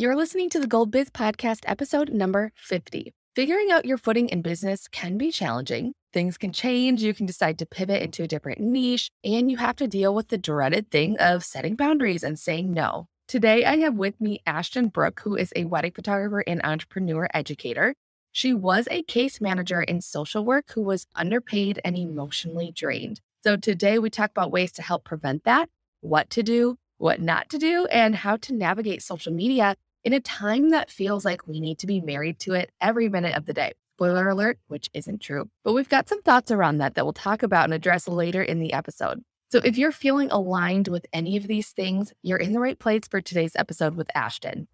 You're listening to the Gold Biz Podcast, episode number 50. Figuring out your footing in business can be challenging. Things can change. You can decide to pivot into a different niche, and you have to deal with the dreaded thing of setting boundaries and saying no. Today, I have with me Ashtyn Brooke, who is a wedding photographer and entrepreneur educator. She was a case manager in social work who was underpaid and emotionally drained. So, today we talk about ways to help prevent that, what to do, what not to do, and how to navigate social media in a time that feels like we need to be married to it every minute of the day. Spoiler alert, which isn't true. But we've got some thoughts around that that we'll talk about and address later in the episode. So if you're feeling aligned with any of these things, you're in the right place for today's episode with Ashtyn.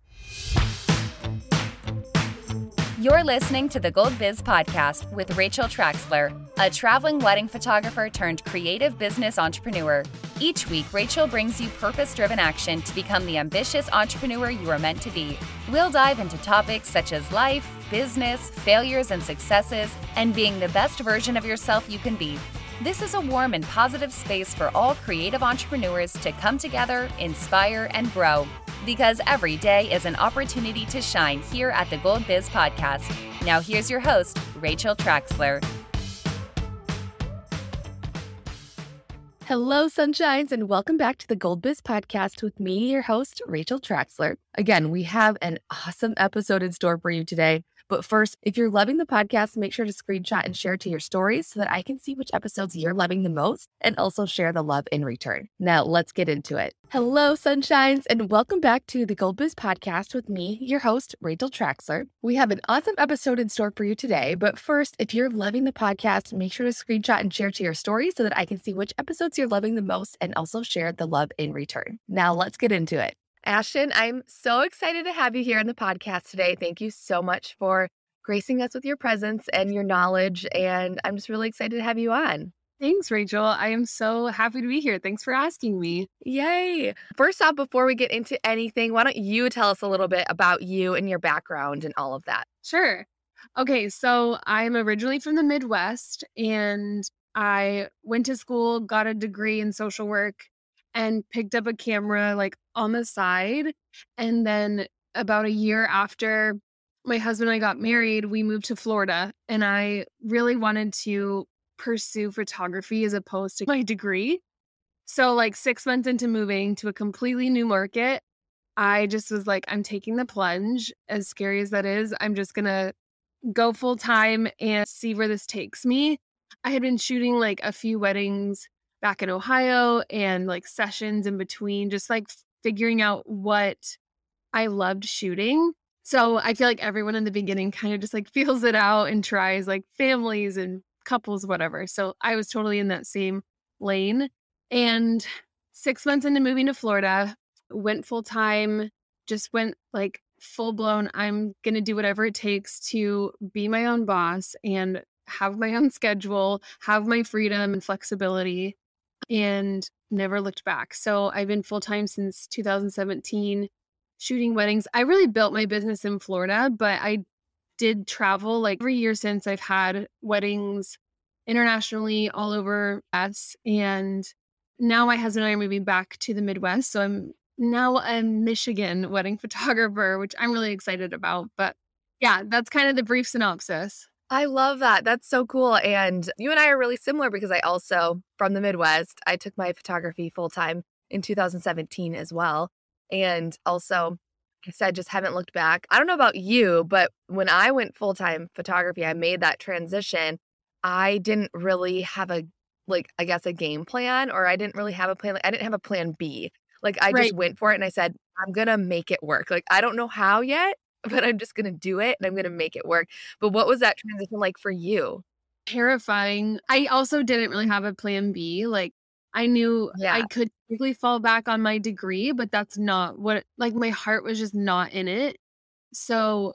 You're listening to the Gold Biz Podcast with Rachel Traxler, a traveling wedding photographer turned creative business entrepreneur. Each week, Rachel brings you purpose driven action to become the ambitious entrepreneur you are meant to be. We'll dive into topics such as life, business, failures and successes, and being the best version of yourself you can be. This is a warm and positive space for all creative entrepreneurs to come together, inspire, and grow because every day is an opportunity to shine here at the Gold Biz Podcast. Now, here's your host, Rachel Traxler. Hello, sunshines, and welcome back to the Gold Biz Podcast with me, your host, Rachel Traxler. Again, we have an awesome episode in store for you today. But first, if you're loving the podcast, make sure to screenshot and share to your stories so that I can see which episodes you're loving the most and also share the love in return. Now, let's get into it. Hello, sunshines, and welcome back to the Gold Biz podcast with me, your host, Rachel Traxler. We have an awesome episode in store for you today. But first, if you're loving the podcast, make sure to screenshot and share to your stories so that I can see which episodes you're loving the most and also share the love in return. Now, let's get into it. Ashtyn, I'm so excited to have you here on the podcast today. Thank you so much for gracing us with your presence and your knowledge. And I'm just really excited to have you on. Thanks, Rachel. I am so happy to be here. Thanks for asking me. Yay. First off, before we get into anything, why don't you tell us a little bit about you and your background and all of that? Sure. Okay, so I'm originally from the Midwest and I went to school, got a degree in social work, and picked up a camera like on the side. And then about a year after my husband and I got married, we moved to Florida. And I really wanted to pursue photography as opposed to my degree. So, like six months into moving to a completely new market, I just was like, I'm taking the plunge. As scary as that is, I'm just going to go full time and see where this takes me. I had been shooting like a few weddings back in Ohio and like sessions in between, just like figuring out what I loved shooting. So I feel like everyone in the beginning kind of just like feels it out and tries like families and couples, whatever. So I was totally in that same lane. And six months into moving to Florida, went full time, just went like full blown. I'm going to do whatever it takes to be my own boss and have my own schedule, have my freedom and flexibility and never looked back. So I've been full time since 2017 shooting weddings. I really built my business in Florida, but I did travel like every year since I've had weddings internationally all over us and now my husband and I are moving back to the Midwest. So I'm now a Michigan wedding photographer, which I'm really excited about. But yeah, that's kind of the brief synopsis. I love that. That's so cool. And you and I are really similar because I also, from the Midwest, I took my photography full time in 2017 as well. And also, I said, just haven't looked back. I don't know about you, but when I went full time photography, I made that transition. I didn't really have a, like, I guess a game plan, or I didn't really have a plan. Like, I didn't have a plan B. Like, I right. just went for it and I said, I'm going to make it work. Like, I don't know how yet, but I'm just going to do it and I'm going to make it work. But what was that transition like for you? Terrifying. I also didn't really have a plan B. Like, I knew yeah. I could quickly fall back on my degree, but that's not what, like, my heart was just not in it. So,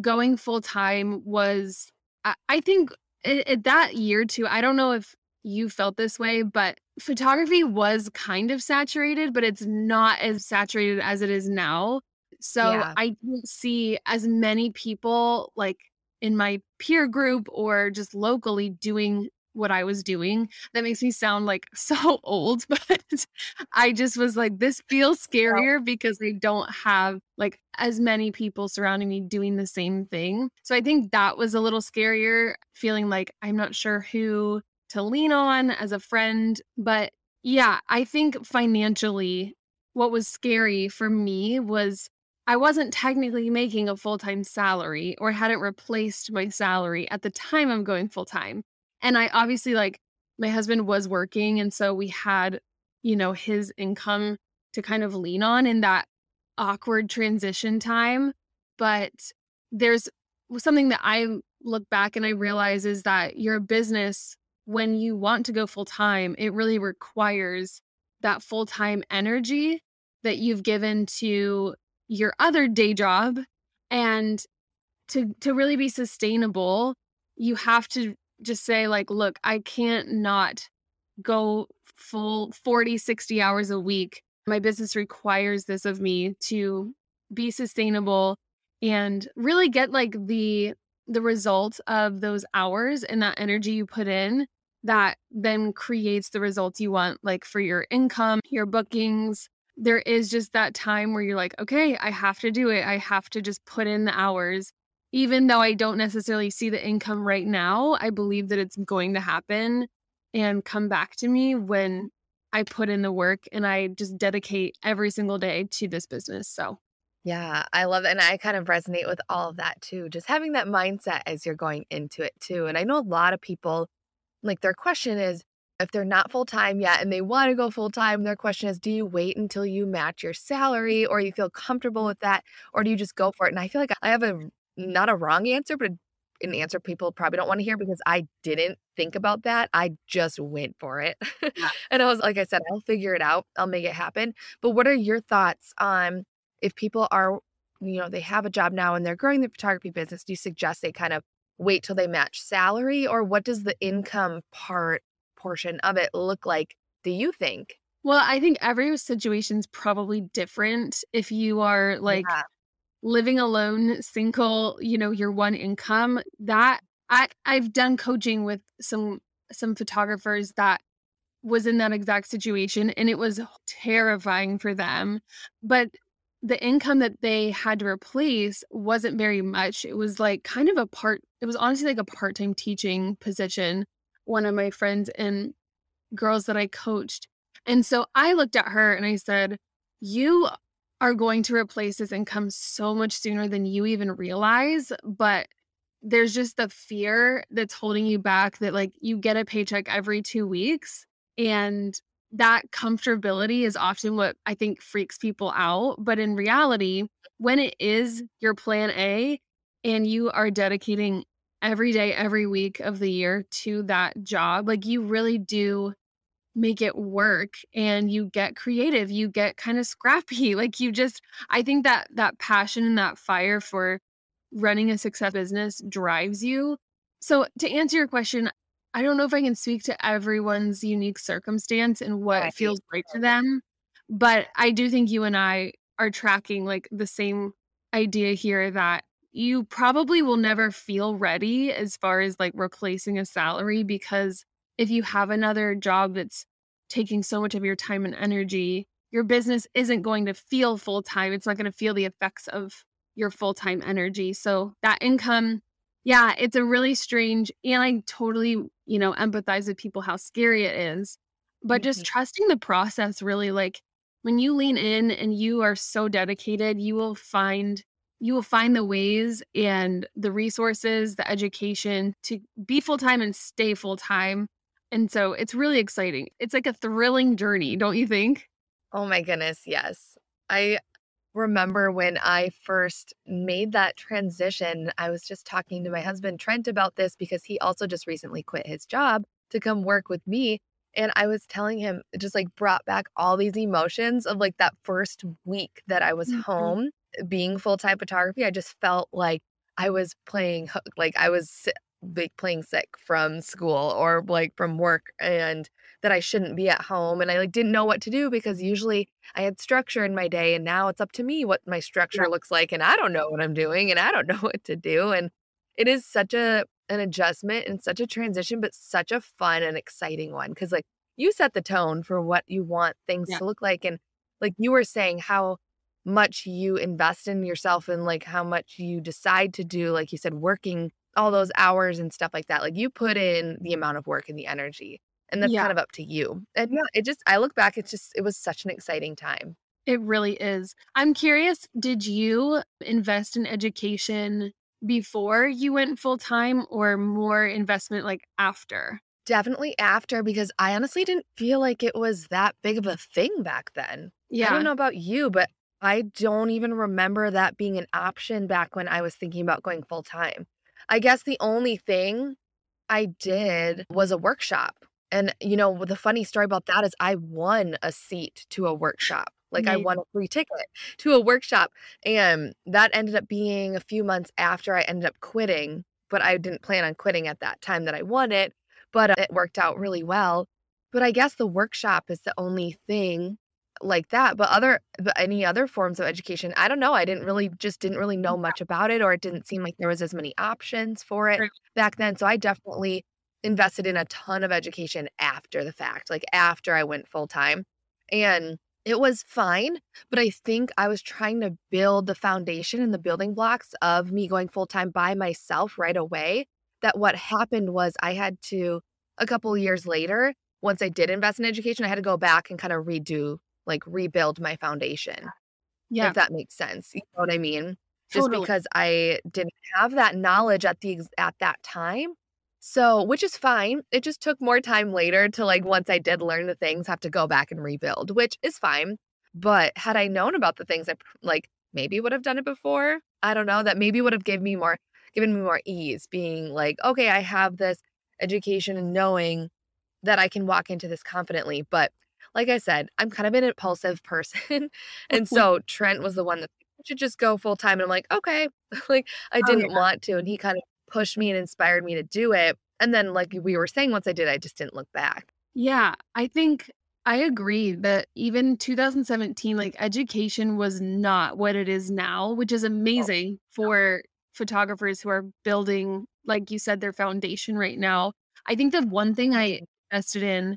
going full time was, I, I think, it, it, that year too. I don't know if you felt this way, but photography was kind of saturated, but it's not as saturated as it is now. So yeah. I didn't see as many people like in my peer group or just locally doing what I was doing. That makes me sound like so old, but I just was like, this feels scarier because I don't have like as many people surrounding me doing the same thing. So I think that was a little scarier, feeling like I'm not sure who to lean on as a friend. But yeah, I think financially, what was scary for me was I wasn't technically making a full time salary or hadn't replaced my salary at the time I'm going full time. And I obviously, like, my husband was working. And so we had, you know, his income to kind of lean on in that awkward transition time. But there's something that I look back and I realize is that your business, when you want to go full time, it really requires that full time energy that you've given to your other day job and to to really be sustainable you have to just say like look i can't not go full 40 60 hours a week. My business requires this of me to be sustainable and really get like the the result of those hours and that energy you put in that then creates the results you want like for your income your bookings there is just that time where you're like, okay, I have to do it. I have to just put in the hours. Even though I don't necessarily see the income right now, I believe that it's going to happen and come back to me when I put in the work and I just dedicate every single day to this business. So, yeah, I love it. And I kind of resonate with all of that too. Just having that mindset as you're going into it too. And I know a lot of people, like, their question is, if they're not full time yet and they want to go full time, their question is do you wait until you match your salary or you feel comfortable with that or do you just go for it? And I feel like I have a not a wrong answer, but an answer people probably don't want to hear because I didn't think about that. I just went for it. Yeah. and I was like I said, I'll figure it out. I'll make it happen. But what are your thoughts on if people are, you know, they have a job now and they're growing their photography business, do you suggest they kind of wait till they match salary or what does the income part portion of it look like do you think? Well, I think every situation's probably different. If you are like yeah. living alone, single, you know, your one income, that I I've done coaching with some some photographers that was in that exact situation and it was terrifying for them. But the income that they had to replace wasn't very much. It was like kind of a part it was honestly like a part-time teaching position one of my friends and girls that I coached. And so I looked at her and I said, You are going to replace this income so much sooner than you even realize. But there's just the fear that's holding you back that, like, you get a paycheck every two weeks. And that comfortability is often what I think freaks people out. But in reality, when it is your plan A and you are dedicating every day, every week of the year to that job, like you really do make it work and you get creative, you get kind of scrappy. Like you just I think that that passion and that fire for running a success business drives you. So to answer your question, I don't know if I can speak to everyone's unique circumstance and what right. feels right to them, but I do think you and I are tracking like the same idea here that you probably will never feel ready as far as like replacing a salary because if you have another job that's taking so much of your time and energy, your business isn't going to feel full time. It's not going to feel the effects of your full time energy. So that income, yeah, it's a really strange, and I totally, you know, empathize with people how scary it is. But mm-hmm. just trusting the process really like when you lean in and you are so dedicated, you will find you will find the ways and the resources, the education to be full time and stay full time. And so it's really exciting. It's like a thrilling journey, don't you think? Oh my goodness, yes. I remember when I first made that transition, I was just talking to my husband, Trent, about this because he also just recently quit his job to come work with me. And I was telling him, it just like brought back all these emotions of like that first week that I was mm-hmm. home being full time photography, I just felt like I was playing hook like I was like playing sick from school or like from work and that I shouldn't be at home and I like didn't know what to do because usually I had structure in my day and now it's up to me what my structure yeah. looks like and I don't know what I'm doing and I don't know what to do and it is such a an adjustment and such a transition, but such a fun and exciting one. Cause like you set the tone for what you want things yeah. to look like. And like you were saying, how much you invest in yourself and like how much you decide to do, like you said, working all those hours and stuff like that. Like you put in the amount of work and the energy. And that's yeah. kind of up to you. And yeah, it just, I look back, it's just, it was such an exciting time. It really is. I'm curious, did you invest in education before you went full time or more investment like after? Definitely after because I honestly didn't feel like it was that big of a thing back then. Yeah. I don't know about you, but I don't even remember that being an option back when I was thinking about going full time. I guess the only thing I did was a workshop. And, you know, the funny story about that is I won a seat to a workshop. Like I won a free ticket to a workshop. And that ended up being a few months after I ended up quitting, but I didn't plan on quitting at that time that I won it, but it worked out really well. But I guess the workshop is the only thing like that but other but any other forms of education i don't know i didn't really just didn't really know much about it or it didn't seem like there was as many options for it back then so i definitely invested in a ton of education after the fact like after i went full time and it was fine, but I think I was trying to build the foundation and the building blocks of me going full time by myself right away. That what happened was I had to, a couple years later, once I did invest in education, I had to go back and kind of redo, like rebuild my foundation. Yeah. If that makes sense. You know what I mean? Totally. Just because I didn't have that knowledge at the at that time so, which is fine. It just took more time later to like once I did learn the things, have to go back and rebuild, which is fine. But had I known about the things I like maybe would have done it before, I don't know, that maybe would have given me more given me more ease being like, okay, I have this education and knowing that I can walk into this confidently. But like I said, I'm kind of an impulsive person. and so Trent was the one that should just go full time. And I'm like, okay. like I oh, didn't oh, yeah. want to. And he kind of pushed me and inspired me to do it. And then, like we were saying, once I did, I just didn't look back. Yeah, I think I agree that even 2017, like education was not what it is now, which is oh, amazing oh, for photographers who are building, like you said, their foundation right now. I think the one thing I invested in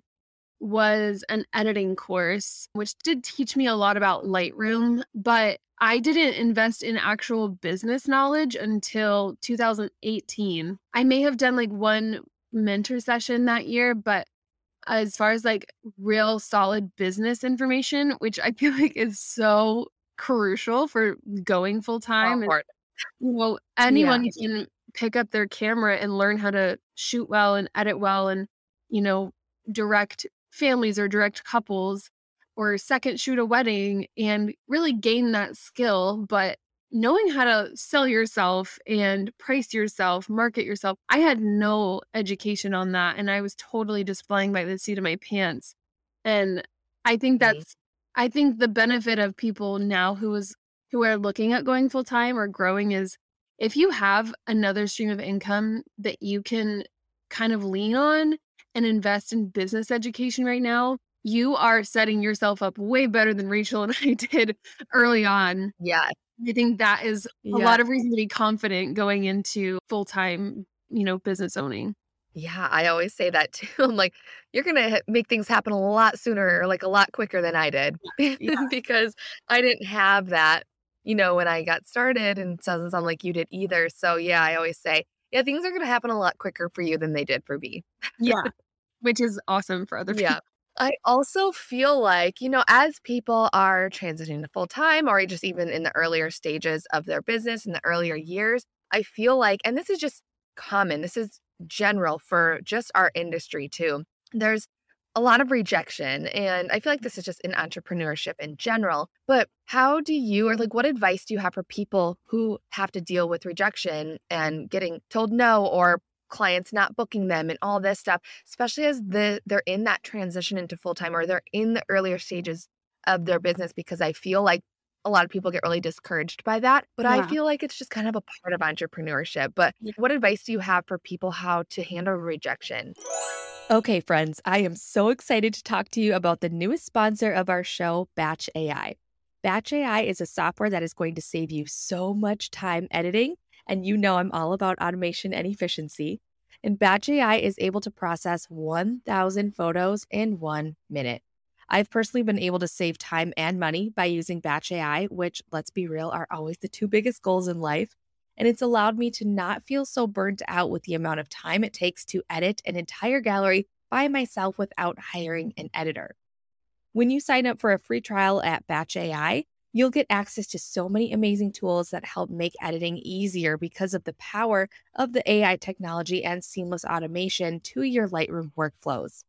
was an editing course, which did teach me a lot about Lightroom, but I didn't invest in actual business knowledge until 2018. I may have done like one mentor session that year, but as far as like real solid business information, which I feel like is so crucial for going full time. Well, anyone yeah. can pick up their camera and learn how to shoot well and edit well and, you know, direct families or direct couples or second shoot a wedding and really gain that skill. But knowing how to sell yourself and price yourself, market yourself, I had no education on that. And I was totally just flying by the seat of my pants. And I think mm-hmm. that's, I think the benefit of people now who is, who are looking at going full time or growing is if you have another stream of income that you can kind of lean on and invest in business education right now, you are setting yourself up way better than Rachel and I did early on. Yeah. I think that is a yeah. lot of reason to be confident going into full time, you know, business owning. Yeah, I always say that too. I'm like, you're going to make things happen a lot sooner or like a lot quicker than I did yeah. because I didn't have that, you know, when I got started and it doesn't sound like you did either. So, yeah, I always say, yeah, things are going to happen a lot quicker for you than they did for me. yeah which is awesome for other people. Yeah. I also feel like, you know, as people are transitioning to full time or just even in the earlier stages of their business in the earlier years, I feel like, and this is just common, this is general for just our industry too. There's a lot of rejection. And I feel like this is just in entrepreneurship in general. But how do you, or like, what advice do you have for people who have to deal with rejection and getting told no or clients not booking them and all this stuff, especially as the they're in that transition into full time or they're in the earlier stages of their business because I feel like a lot of people get really discouraged by that, but yeah. I feel like it's just kind of a part of entrepreneurship. But what advice do you have for people how to handle rejection? Okay, friends, I am so excited to talk to you about the newest sponsor of our show, Batch AI. Batch AI is a software that is going to save you so much time editing and you know I'm all about automation and efficiency. And Batch AI is able to process 1,000 photos in one minute. I've personally been able to save time and money by using Batch AI, which, let's be real, are always the two biggest goals in life. And it's allowed me to not feel so burnt out with the amount of time it takes to edit an entire gallery by myself without hiring an editor. When you sign up for a free trial at Batch AI, you'll get access to so many amazing tools that help make editing easier because of the power of the AI technology and seamless automation to your Lightroom workflows.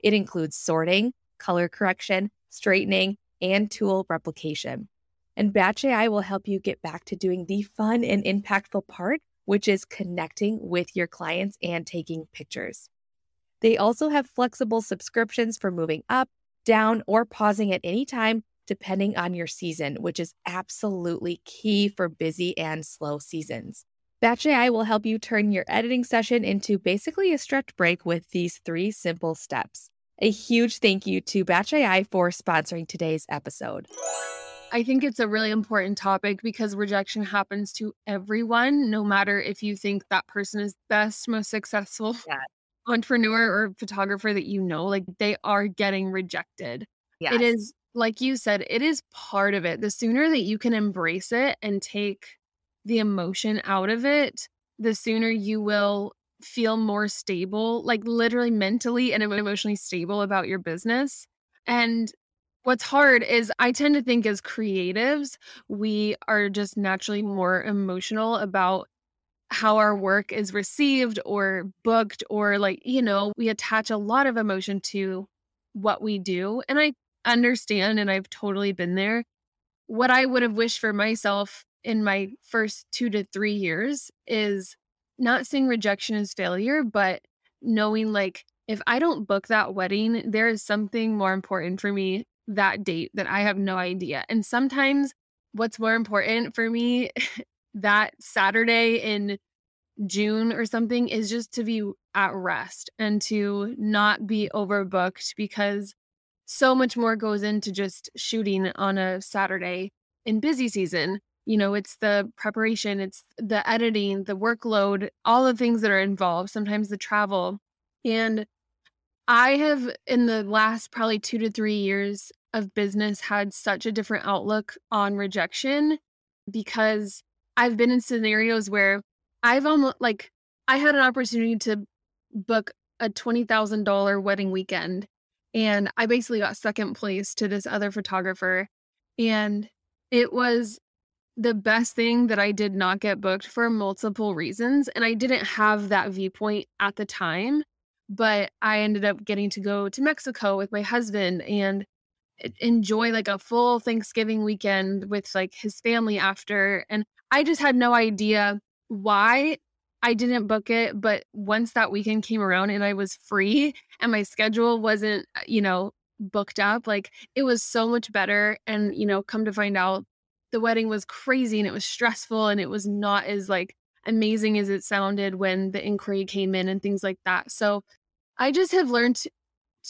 It includes sorting, color correction, straightening, and tool replication. And Batch AI will help you get back to doing the fun and impactful part, which is connecting with your clients and taking pictures. They also have flexible subscriptions for moving up, down, or pausing at any time, depending on your season, which is absolutely key for busy and slow seasons. Batch AI will help you turn your editing session into basically a stretch break with these three simple steps. A huge thank you to Batch AI for sponsoring today's episode. I think it's a really important topic because rejection happens to everyone, no matter if you think that person is best, most successful yeah. entrepreneur or photographer that you know, like they are getting rejected. Yes. It is, like you said, it is part of it. The sooner that you can embrace it and take the emotion out of it, the sooner you will feel more stable, like literally mentally and emotionally stable about your business. And what's hard is I tend to think as creatives, we are just naturally more emotional about how our work is received or booked, or like, you know, we attach a lot of emotion to what we do. And I understand, and I've totally been there. What I would have wished for myself in my first two to three years is not seeing rejection as failure, but knowing like if I don't book that wedding, there is something more important for me that date that I have no idea. And sometimes what's more important for me that Saturday in June or something is just to be at rest and to not be overbooked because so much more goes into just shooting on a Saturday in busy season you know it's the preparation it's the editing the workload all the things that are involved sometimes the travel and i have in the last probably 2 to 3 years of business had such a different outlook on rejection because i've been in scenarios where i've almost like i had an opportunity to book a $20,000 wedding weekend and I basically got second place to this other photographer and it was the best thing that I did not get booked for multiple reasons. And I didn't have that viewpoint at the time, but I ended up getting to go to Mexico with my husband and enjoy like a full Thanksgiving weekend with like his family after. And I just had no idea why I didn't book it. But once that weekend came around and I was free and my schedule wasn't, uh, you know, booked up, like it was so much better. And, you know, come to find out the wedding was crazy and it was stressful and it was not as like amazing as it sounded when the inquiry came in and things like that. So I just have learned to,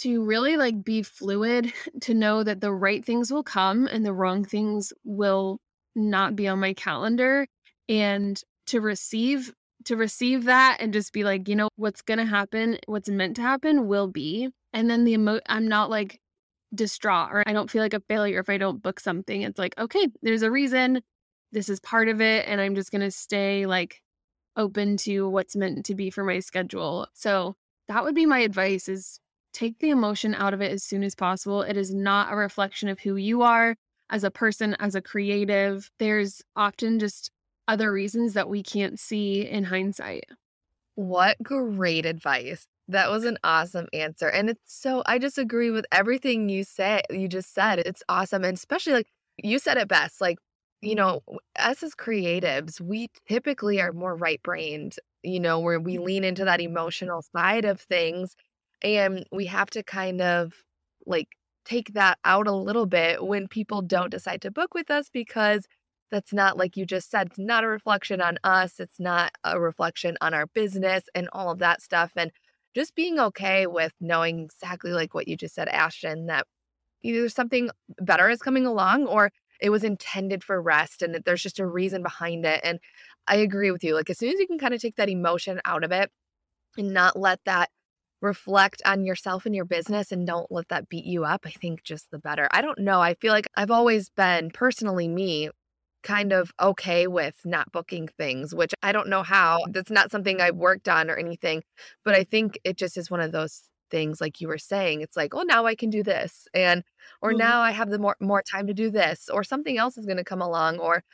to really like be fluid to know that the right things will come and the wrong things will not be on my calendar and to receive to receive that and just be like, you know, what's going to happen, what's meant to happen will be. And then the emo I'm not like distraught or I don't feel like a failure if I don't book something. It's like, okay, there's a reason. This is part of it. And I'm just going to stay like open to what's meant to be for my schedule. So that would be my advice is take the emotion out of it as soon as possible. It is not a reflection of who you are as a person, as a creative. There's often just other reasons that we can't see in hindsight. What great advice. That was an awesome answer. And it's so I just agree with everything you say you just said. It's awesome. And especially like you said it best, like, you know, us as creatives, we typically are more right brained, you know, where we lean into that emotional side of things. And we have to kind of like take that out a little bit when people don't decide to book with us because that's not like you just said, it's not a reflection on us. It's not a reflection on our business and all of that stuff. And just being okay with knowing exactly like what you just said, Ashtyn, that either something better is coming along or it was intended for rest and that there's just a reason behind it. And I agree with you. Like as soon as you can kind of take that emotion out of it and not let that reflect on yourself and your business and don't let that beat you up, I think just the better. I don't know. I feel like I've always been personally me kind of okay with not booking things, which I don't know how. That's not something I've worked on or anything, but I think it just is one of those things like you were saying. It's like, "Oh, now I can do this." And or Mhm. now I have the more more time to do this or something else is going to come along or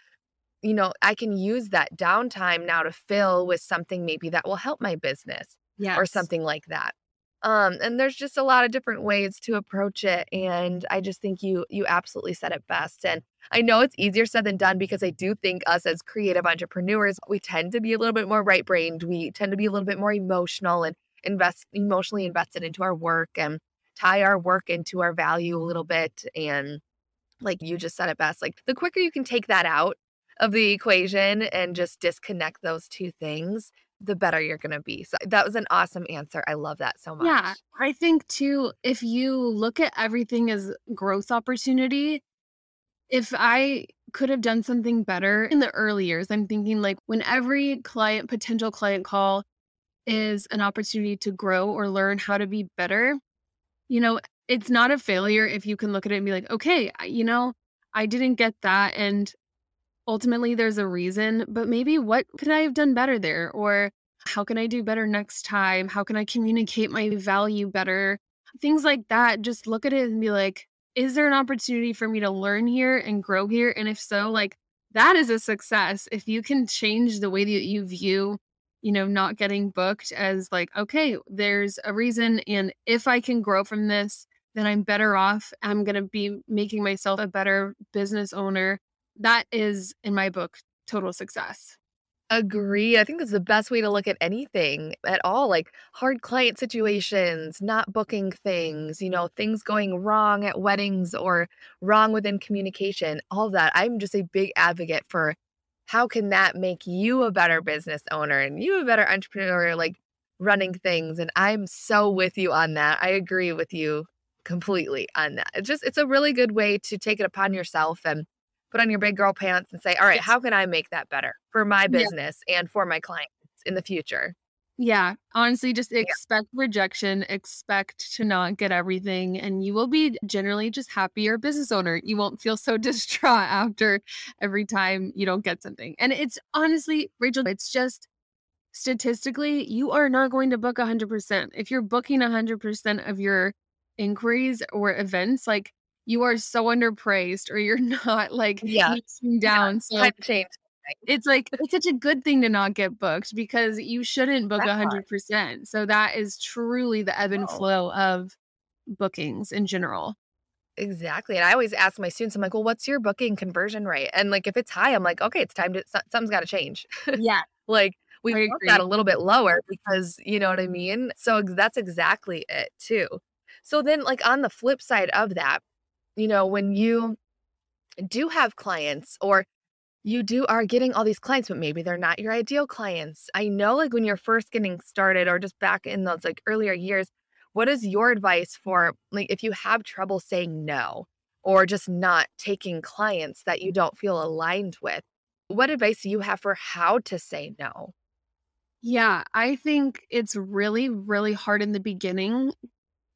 you know, I can use that downtime now to fill with something maybe that will help my business Yes. or something like that. Um, and there's just a lot of different ways to approach it. And I just think you you absolutely said it best. And I know it's easier said than done because I do think us as creative entrepreneurs, we tend to be a little bit more right brained. We tend to be a little bit more emotional and invest emotionally invested into our work and tie our work into our value a little bit. And like you just said it best, like the quicker you can take that out of the equation and just disconnect those two things, the better you're going to be. So that was an awesome answer. I love that so much. Yeah, I think too, if you look at everything as growth opportunity, if I could have done something better in the early years, I'm thinking like when every client, potential client call is an opportunity to grow or learn how to be better, you know, it's not a failure if you can look at it and be like, okay, you know, I didn't get that. And ultimately there's a reason, but maybe what could I have done better there? Or how can I do better next time? How can I communicate my value better? Things like that. Just look at it and be like, is there an opportunity for me to learn here and grow here? And if so, like that is a success. If you can change the way that you view, you know, not getting booked as like, okay, there's a reason. And if I can grow from this, then I'm better off. I'm going to be making myself a better business owner. That is, in my book, total success. Agree. I think that's the best way to look at anything at all, like hard client situations, not booking things, you know, things going wrong at weddings or wrong within communication, all that. I'm just a big advocate for how can that make you a better business owner and you a better entrepreneur, like running things. And I'm so with you on that. I agree with you completely on that. It's just, it's a really good way to take it upon yourself and put on your big girl pants and say, all right, Yes. how can I make that better for my Yeah. business and for my clients in the future? Yeah, honestly, just expect rejection, expect to not get everything, and you will be generally just happier business owner. You won't feel so distraught after every time you don't get something. And it's honestly, Rachel, it's just statistically, you are not going to book 100%. If you're booking 100% of your inquiries or events, like you are so underpraised or you're not like Yeah. down. So Time change. it's like it's such a good thing to not get booked because you shouldn't book a hundred percent. So that is truly the ebb and No. flow of bookings in general. Exactly. And I always ask my students, I'm like, well, what's your booking conversion rate? And like, if it's high, I'm like, okay, it's time to, something's got to change. Yeah. like, we want that a little bit lower because you know what I mean? So that's exactly it too. So then, like, on the flip side of that, you know, when you do have clients or you do are getting all these clients, but maybe they're not your ideal clients. I know, like, when you're first getting started or just back in those like earlier years, what is your advice for like if you have trouble saying no or just not taking clients that you don't feel aligned with? What advice do you have for how to say no? Yeah. I think it's really, really hard in the beginning,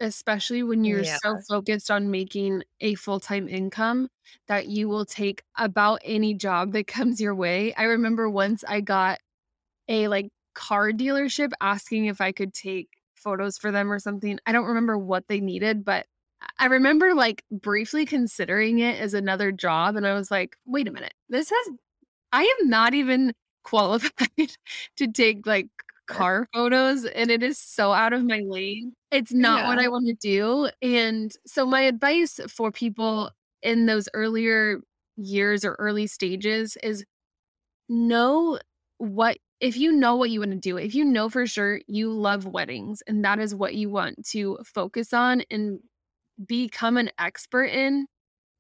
especially when you're Yeah. so focused on making a full time income that you will take about any job that comes your way. I remember once I got a like car dealership asking if I could take photos for them or something. I don't remember what they needed, but I remember like briefly considering it as another job. And I was like, wait a minute, this has, I am not even qualified to take like car photos and it is so out of my lane. It's not what I want to do. And so my advice for people in those earlier years or early stages is know what if you know what you want to do, if you know for sure you love weddings and that is what you want to focus on and become an expert in,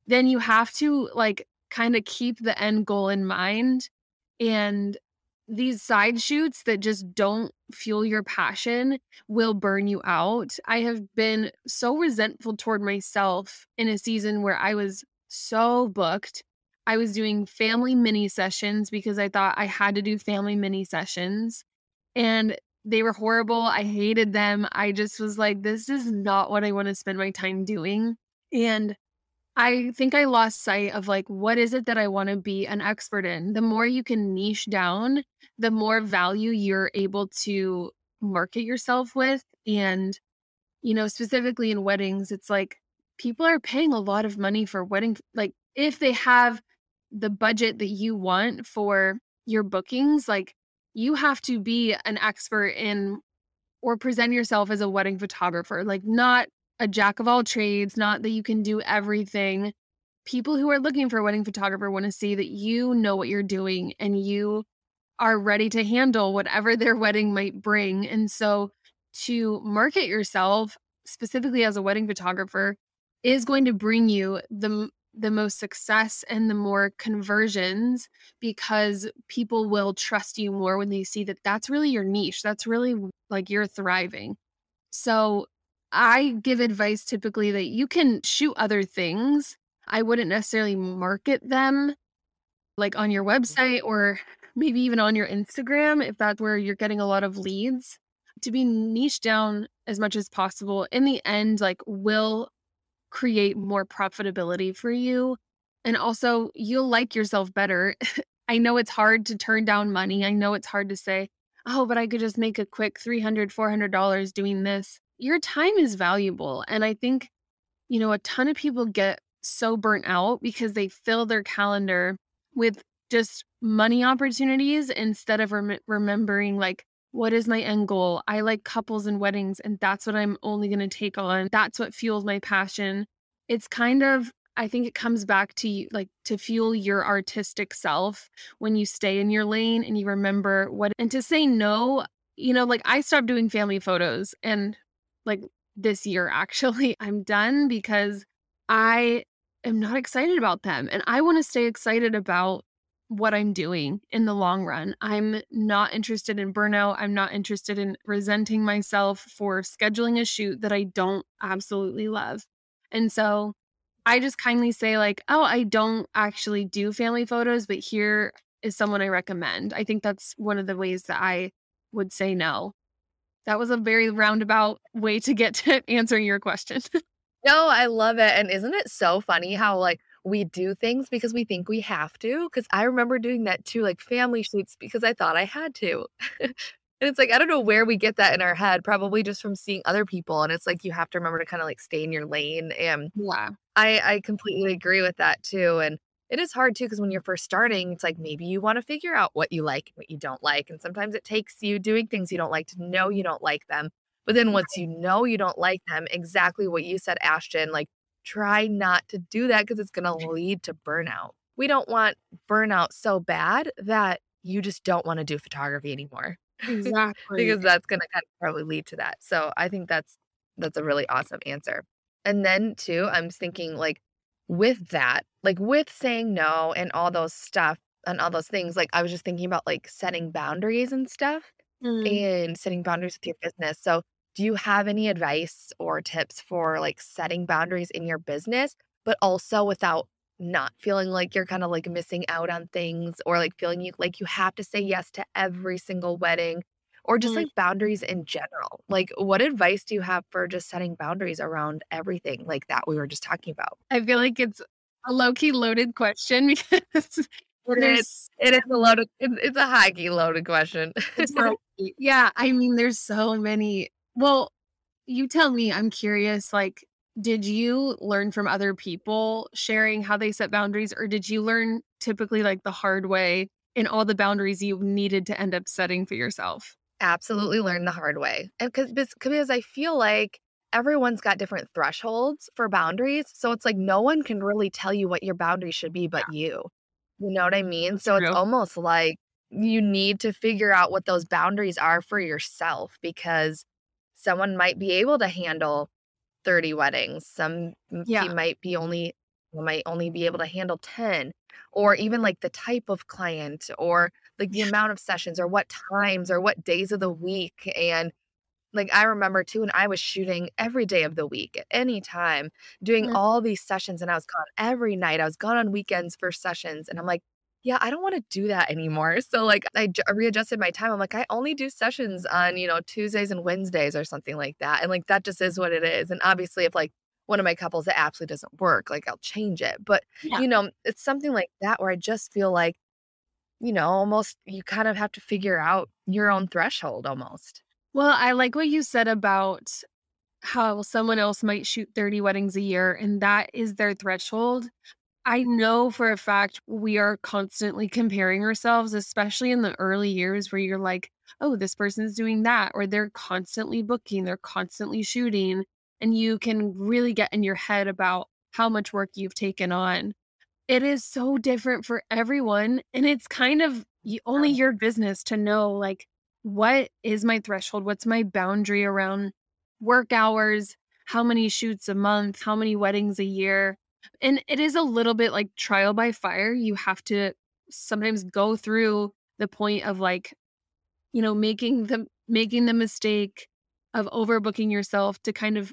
then you have to like kind of keep the end goal in mind. And these side shoots that just don't fuel your passion will burn you out. I have been so resentful toward myself in a season where I was so booked I was doing family mini sessions because I thought I had to do family mini sessions. And they were horrible. I hated them. I just was like, this is not what I want to spend my time doing. And I think I lost sight of like, what is it that I want to be an expert in? The more you can niche down, the more value you're able to market yourself with. And, you know, specifically in weddings, it's like people are paying a lot of money for wedding. Like, if they have the budget that you want for your bookings, like, you have to be an expert in or present yourself as a wedding photographer, like, not a jack of all trades, not that you can do everything. People who are looking for a wedding photographer want to see that you know what you're doing and you are ready to handle whatever their wedding might bring. And so to market yourself specifically as a wedding photographer is going to bring you the the most success and the more conversions because people will trust you more when they see that that's really your niche that's really like you're thriving so i give advice typically that you can shoot other things i wouldn't necessarily market them like on your mm-hmm. website or maybe even on your Instagram, if that's where you're getting a lot of leads, to be niche down as much as possible. In the end, like will create more profitability for you. And also, you'll like yourself better. I know it's hard to turn down money. I know it's hard to say, oh, but I could just make a quick $300, $400 doing this. Your time is valuable. And I think, you know, a ton of people get so burnt out because they fill their calendar with just money opportunities instead of rem- remembering like what is my end goal i like couples and weddings and that's what i'm only going to take on that's what fuels my passion it's kind of i think it comes back to like to fuel your artistic self when you stay in your lane and you remember what and to say no you know like i stopped doing family photos and like this year actually i'm done because i am not excited about them and i want to stay excited about what I'm doing in the long run. I'm not interested in burnout. I'm not interested in resenting myself for scheduling a shoot that I don't absolutely love. And so I just kindly say, like, oh, I don't actually do family photos, but here is someone I recommend. I think that's one of the ways that I would say no. That was a very roundabout way to get to answering your question. no, I love it. And isn't it so funny how, like, we do things because we think we have to. Cause I remember doing that too, like family shoots because I thought I had to. and it's like, I don't know where we get that in our head, probably just from seeing other people. And it's like, you have to remember to kind of like stay in your lane. And yeah, I, I completely agree with that too. And it is hard too, because when you're first starting, it's like maybe you want to figure out what you like and what you don't like. And sometimes it takes you doing things you don't like to know you don't like them. But then once you know you don't like them, exactly what you said, Ashtyn, like try not to do that because it's going to lead to burnout. We don't want burnout so bad that you just don't want to do photography anymore. Exactly. because that's going to kind of probably lead to that. So I think that's that's a really awesome answer. And then too, I'm thinking like with that, like with saying no and all those stuff and all those things, like I was just thinking about like setting boundaries and stuff mm. and setting boundaries with your business. So do you have any advice or tips for like setting boundaries in your business, but also without not feeling like you're kind of like missing out on things or like feeling you like you have to say yes to every single wedding or just mm. like boundaries in general? Like, what advice do you have for just setting boundaries around everything like that we were just talking about? I feel like it's a low key loaded question because it is, it is a loaded, it's a high key loaded question. yeah. I mean, there's so many well, you tell me, I'm curious, like, did you learn from other people sharing how they set boundaries, or did you learn typically like the hard way in all the boundaries you needed to end up setting for yourself? Absolutely learn the hard way. And because because I feel like everyone's got different thresholds for boundaries. So it's like no one can really tell you what your boundaries should be but yeah. you. You know what I mean? So it's almost like you need to figure out what those boundaries are for yourself because someone might be able to handle 30 weddings some yeah. might be only might only be able to handle 10 or even like the type of client or like the amount of sessions or what times or what days of the week and like I remember too when I was shooting every day of the week at any time, doing Mm. all these sessions and I was gone every night. I was gone on weekends for sessions and I'm like, yeah, I don't want to do that anymore. So like I j- readjusted my time. I'm like, I only do sessions on, you know, Tuesdays and Wednesdays or something like that. And like that just is what it is. And obviously if like one of my couples that absolutely doesn't work, like I'll change it. But Yeah. you know, it's something like that where I just feel like, you know, almost you kind of have to figure out your own threshold almost. Well, I like what you said about how someone else might shoot 30 weddings a year and that is their threshold. I know for a fact we are constantly comparing ourselves, especially in the early years where you're like, oh, this person's doing that, or they're constantly booking, they're constantly shooting. And you can really get in your head about how much work you've taken on. It is so different for everyone. And it's kind of only your business to know, like, what is my threshold? What's my boundary around work hours? How many shoots a month? How many weddings a year? And it is a little bit like trial by fire. You have to sometimes go through the point of like, you know, making the making the mistake of overbooking yourself to kind of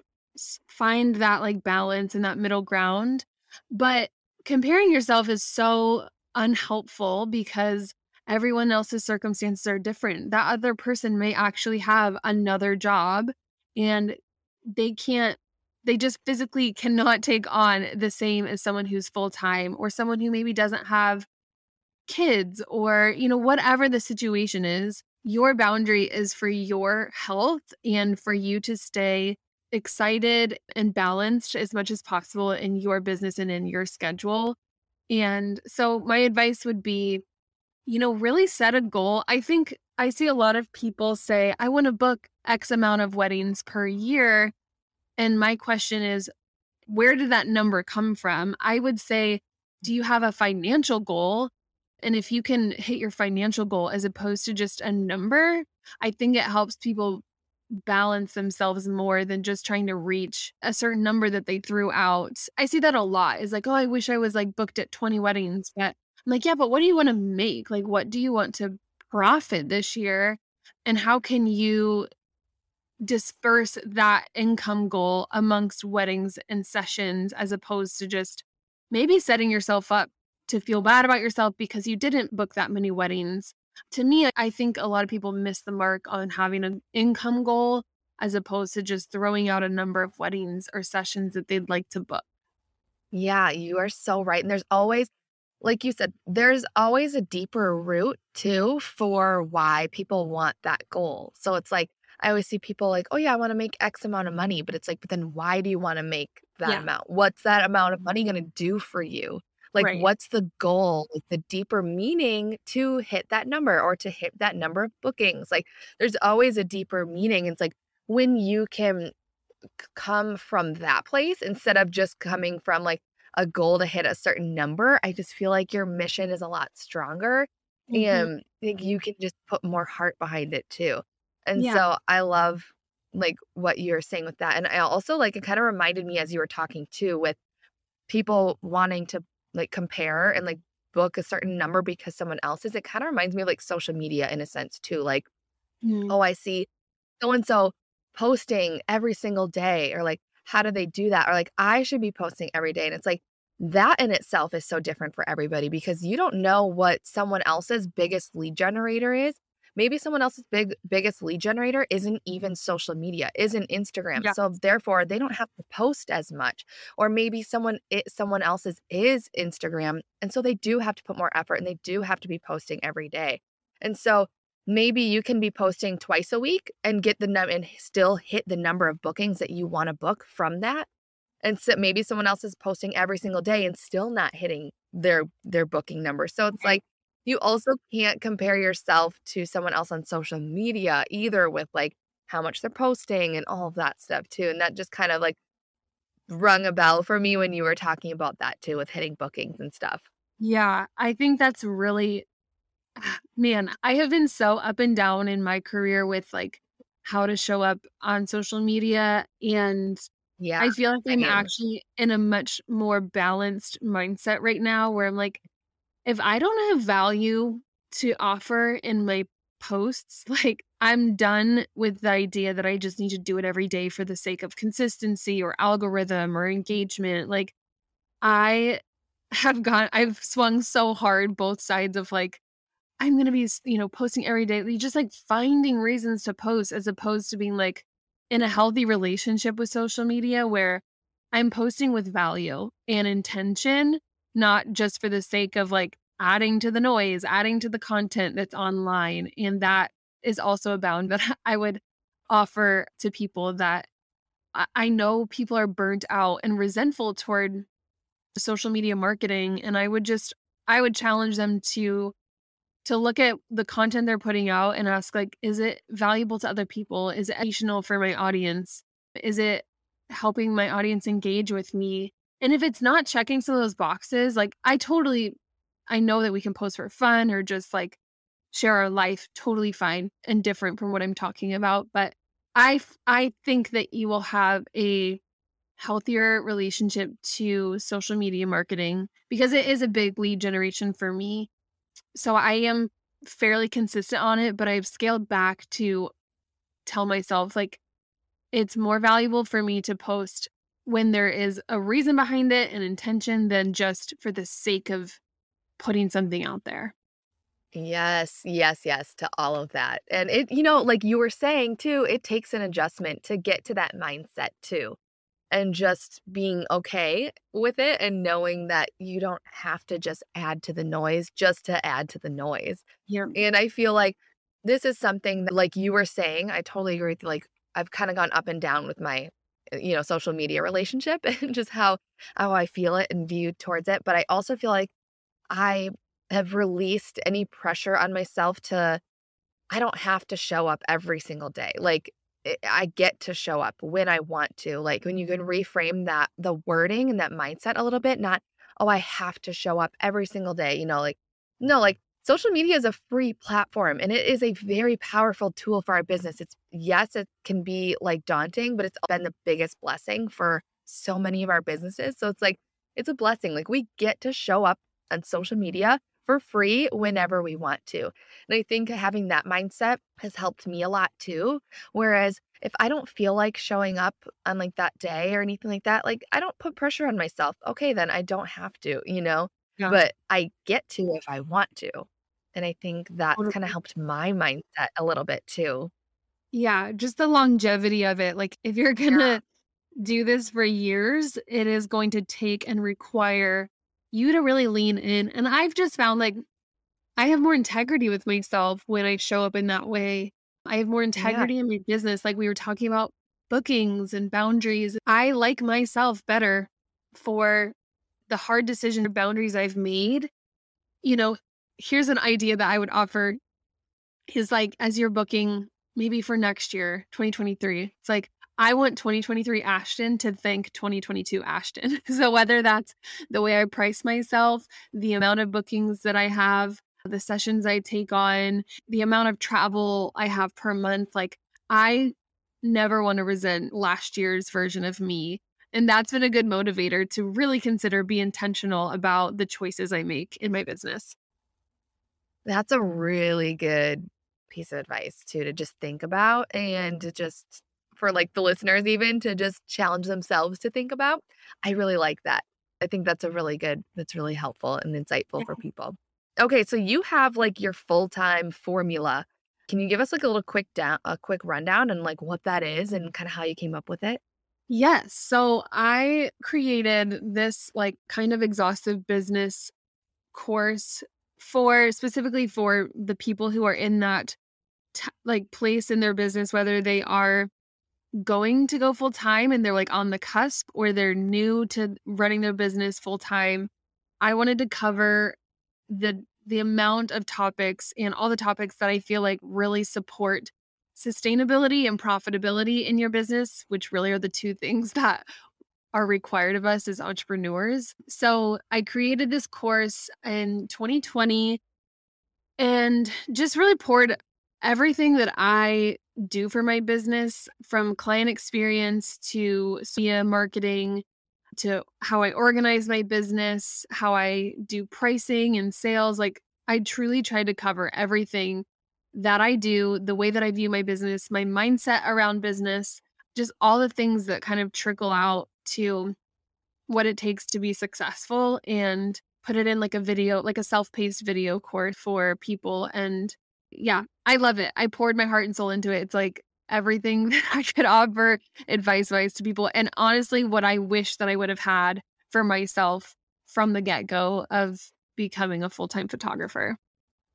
find that like balance and that middle ground. But comparing yourself is so unhelpful because everyone else's circumstances are different. That other person may actually have another job and they can't they just physically cannot take on the same as someone who's full time or someone who maybe doesn't have kids or you know whatever the situation is your boundary is for your health and for you to stay excited and balanced as much as possible in your business and in your schedule. And so my advice would be you know really set a goal. I think i see a lot of people say i want to book x amount of weddings per year. And my question is where did that number come from? I would say do you have a financial goal? And if you can hit your financial goal as opposed to just a number, I think it helps people balance themselves more than just trying to reach a certain number that they threw out. I see that a lot. Is like, oh, I wish I was like booked at 20 weddings. But I'm like, yeah, but what do you want to make? Like, what do you want to profit this year? And how can you disperse that income goal amongst weddings and sessions as opposed to just maybe setting yourself up to feel bad about yourself because you didn't book that many weddings. To me, I think a lot of people miss the mark on having an income goal as opposed to just throwing out a number of weddings or sessions that they'd like to book. Yeah, you are so right. And there's always, like you said, there's always a deeper root too for why people want that goal. So it's like, I always see people like, oh, yeah, I want to make X amount of money. But it's like, but then why do you want to make that Yeah. amount? What's that amount of money going to do for you? Like, Right. what's the goal? Like, the deeper meaning to hit that number or to hit that number of bookings? Like, there's always a deeper meaning. It's like when you can come from that place instead of just coming from like a goal to hit a certain number, I just feel like your mission is a lot stronger Mhm. and like you can just put more heart behind it too. And Yeah. so I love like what you're saying with that. And I also like it kind of reminded me as you were talking too with people wanting to like compare and like book a certain number because someone else is. It kind of reminds me of like social media in a sense too. Like, Mm. oh, I see so and so posting every single day, or like, how do they do that? Or like, I should be posting every day. And it's like, that in itself is so different for everybody because you don't know what someone else's biggest lead generator is. Maybe someone else's big biggest lead generator isn't even social media, isn't Instagram. Yeah. So therefore, they don't have to post as much. Or maybe someone it, someone else's is Instagram, and so they do have to put more effort and they do have to be posting every day. And so maybe you can be posting twice a week and get the num and still hit the number of bookings that you want to book from that. And so maybe someone else is posting every single day and still not hitting their their booking number. So it's like you also can't compare yourself to someone else on social media either with like how much they're posting and all of that stuff too. And that just kind of like rung a bell for me when you were talking about that too with hitting bookings and stuff. Yeah, I think that's really man, I have been so up and down in my career with like how to show up on social media and Yeah. I feel like I'm same. actually in a much more balanced mindset right now where I'm like if I don't have value to offer in my posts, like I'm done with the idea that I just need to do it every day for the sake of consistency or algorithm or engagement. Like, I have gone, I've swung so hard both sides of like, I'm going to be, you know, posting every day. Just like finding reasons to post as opposed to being like in a healthy relationship with social media where I'm posting with value and intention, not just for the sake of like adding to the noise, adding to the content that's online. And that is also a bound that I would offer to people that I know people are burnt out and resentful toward social media marketing. And I would just, I would challenge them to to look at the content they're putting out and ask like is it valuable to other people is it educational for my audience is it helping my audience engage with me. And if it's not checking some of those boxes, like I totally, I know that we can post for fun or just like share our life totally fine and different from what I'm talking about. But I, I think that you will have a healthier relationship to social media marketing because it is a big lead generation for me. So I am fairly consistent on it, but I've scaled back to tell myself like it's more valuable for me to post when there is a reason behind it, an intention, than just for the sake of putting something out there. Yes, yes, yes to all of that. And it, you know, like you were saying too, it takes an adjustment to get to that mindset too. And just being okay with it and knowing that you don't have to just add to the noise just to add to the noise. Yeah. And I feel like this is something that, like you were saying, I totally agree with you. Like, I've kind of gone up and down with my Uh, you know social media relationship and just how how I feel it and view towards it but I also feel like I have released any pressure on myself to I don't have to show up every single day like I get to show up when I want to like when you can reframe that the wording and that mindset a little bit not oh I have to show up every single day you know like no like social media is a free platform and it is a very powerful tool for our business. It's yes, it can be like daunting, but it's been the biggest blessing for so many of our businesses. So it's like it's a blessing. Like we get to show up on social media for free whenever we want to. And I think having that mindset has helped me a lot too. Whereas if I don't feel like showing up on like that day or anything like that, like I don't put pressure on myself. Okay, then I don't have to, you know? Yeah. But I get to if I want to. And I think that kind of helped my mindset a little bit too. Yeah, just the longevity of it. Like if you're going to yeah. do this for years, it is going to take and require you to really lean in. And I've just found like I have more integrity with myself when I show up in that way. I have more integrity yeah. in my business. Like we were talking about bookings and boundaries. I like myself better for the hard decision boundaries I've made, you know, here's an idea that I would offer is like as you're booking maybe for next year, 2023, it's like I want 2023 Ashtyn to thank 2022 Ashtyn. so whether that's the way I price myself, the amount of bookings that I have, the sessions I take on, the amount of travel I have per month, like I never want to resent last year's version of me and that's been a good motivator to really consider be intentional about the choices I make in my business. That's a really good piece of advice too to just think about and to just for like the listeners even to just challenge themselves to think about. I really like that. I think that's a really good that's really helpful and insightful yeah. for people. Okay, so you have like your full-time formula. Can you give us like a little quick down a quick rundown and like what that is and kind of how you came up with it? Yes. So I created this like kind of exhaustive business course for specifically for the people who are in that t- like place in their business, whether they are going to go full time and they're like on the cusp or they're new to running their business full time. I wanted to cover the the amount of topics and all the topics that I feel like really support sustainability and profitability in your business, which really are the two things that are required of us as entrepreneurs. So I created this course in 2020 and just really poured everything that I do for my business from client experience to media marketing to how I organize my business, how I do pricing and sales. Like I truly tried to cover everything that I do, the way that I view my business, my mindset around business, just all the things that kind of trickle out to what it takes to be successful and put it in like a video, like a self paced video course for people. And yeah, I love it. I poured my heart and soul into it. It's like everything that I could offer advice wise to people. And honestly, what I wish that I would have had for myself from the get go of becoming a full time photographer.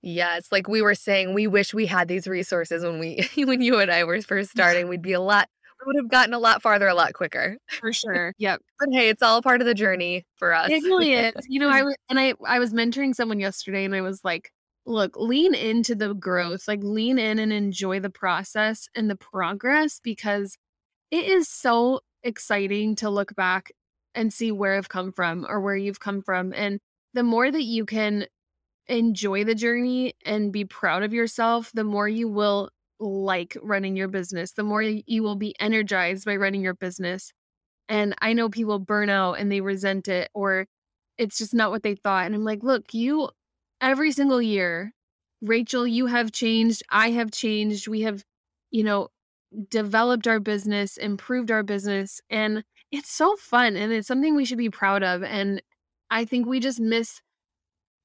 Yes, like we were saying, we wish we had these resources when we when you and I were first starting. We'd be a lot we would have gotten a lot farther a lot quicker. For sure. Yep. But hey, it's all part of the journey for us. It really is. You know, I and I I was mentoring someone yesterday and I was like, look, lean into the growth, like lean in and enjoy the process and the progress because it is so exciting to look back and see where I've come from or where you've come from. And the more that you can enjoy the journey and be proud of yourself, the more you will like running your business, the more you will be energized by running your business. And I know people burn out and they resent it or it's just not what they thought. And I'm like, look, you every single year, Rachel, you have changed. I have changed. We have, you know, developed our business, improved our business. And it's so fun and it's something we should be proud of. And I think we just miss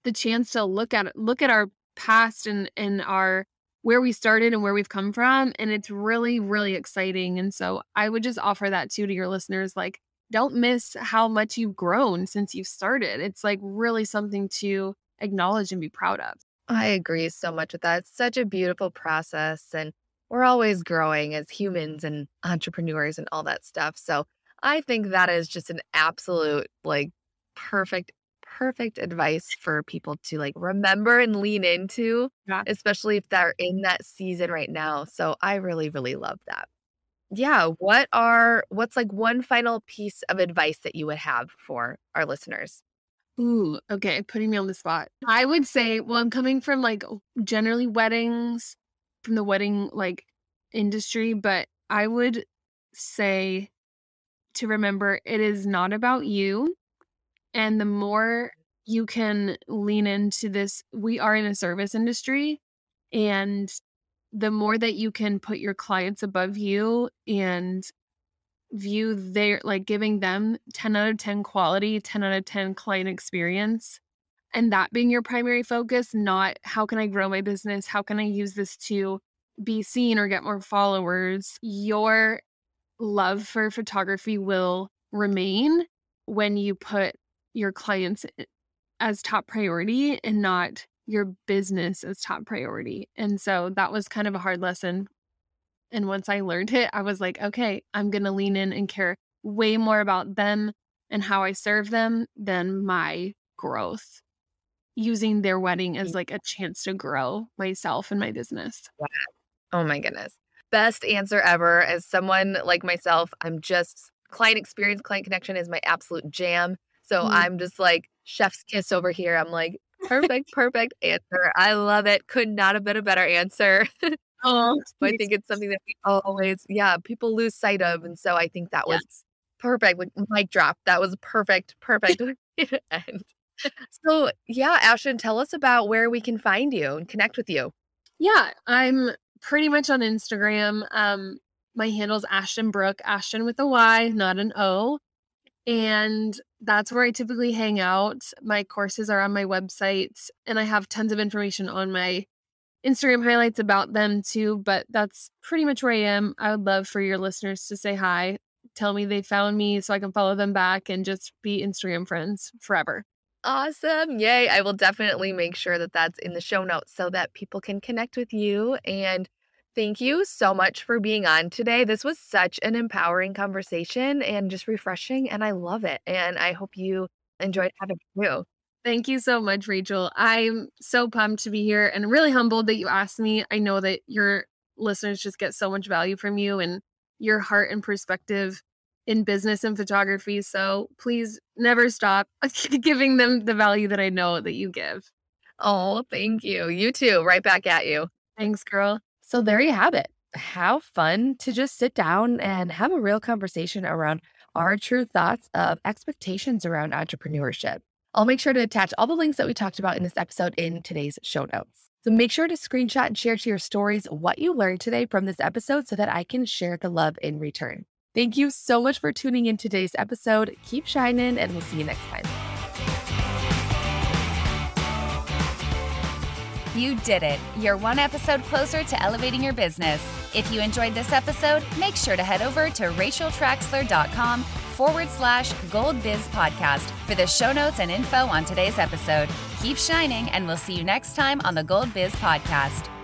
the chance to look at look at our past and and our where we started and where we've come from and it's really really exciting and so i would just offer that too to your listeners like don't miss how much you've grown since you've started. It's like really something to acknowledge and be proud of. I agree so much with that. It's such a beautiful process and we're always growing as humans and entrepreneurs and all that stuff so i think that is just an absolute like perfect perfect advice for people to like remember and lean into, yeah. especially if they're in that season right now. So I really, really love that. Yeah. What are, what's like one final piece of advice that you would have for our listeners? Ooh, okay. Putting me on the spot. I would say, well, I'm coming from like generally weddings, from the wedding like industry, but I would say to remember it is not about you. And the more you can lean into this, we are in a service industry. And the more that you can put your clients above you and view their like giving them 10 out of 10 quality, 10 out of 10 client experience, and that being your primary focus, not how can I grow my business? How can I use this to be seen or get more followers? Your love for photography will remain when you put your clients eh, as top priority and not your business as top priority. And so that was kind of a hard lesson. And once I learned it, I was like, okay, I'm going to lean in and care way more about them and how I serve them than my growth. Using their wedding as like a chance to grow myself and my business. Oh my goodness. Best answer ever. As someone like myself, I'm just client experience, client connection is my absolute jam. So mm. I'm just like chef's kiss over here. I'm like, perfect, perfect answer. I love it. Could not have been a better answer. Oh, I think it's something that we always, yeah, people lose sight of. And so I think that was yes. perfect. Like mic drop. That was perfect, perfect end. So yeah, Ashtyn, tell us about where we can find you and connect with you. Yeah, I'm pretty much on Instagram. Um, my handle's Ashtyn Brooke, Ashtyn with a Y, not an O. And that's where I typically hang out. My courses are on my website, and I have tons of information on my Instagram highlights about them too. But that's pretty much where I am. I would love for your listeners to say hi, tell me they found me so I can follow them back and just be Instagram friends forever. Awesome. Yay. I will definitely make sure that that's in the show notes so that people can connect with you and Thank you so much for being on today. This was such an empowering conversation and just refreshing, and I love it. And I hope you enjoyed having you. Thank you so much, Rachel. I'm so pumped to be here and really humbled that you asked me. I know that your listeners just get so much value from you and your heart and perspective in business and photography. So please never stop giving them the value that I know that you give. Oh, thank you. You too. Right back at you. Thanks, girl. So there you have it. How fun to just sit down and have a real conversation around our true thoughts of expectations around entrepreneurship. I'll make sure to attach all the links that we talked about in this episode in today's show notes. So make sure to screenshot and share to your stories what you learned today from this episode so that I can share the love in return. Thank you so much for tuning in today's episode. Keep shining, and we'll see you next time. You did it. You're one episode closer to elevating your business. If you enjoyed this episode, make sure to head over to racheltraxler.com forward slash gold biz podcast for the show notes and info on today's episode. Keep shining, and we'll see you next time on the Gold Biz podcast.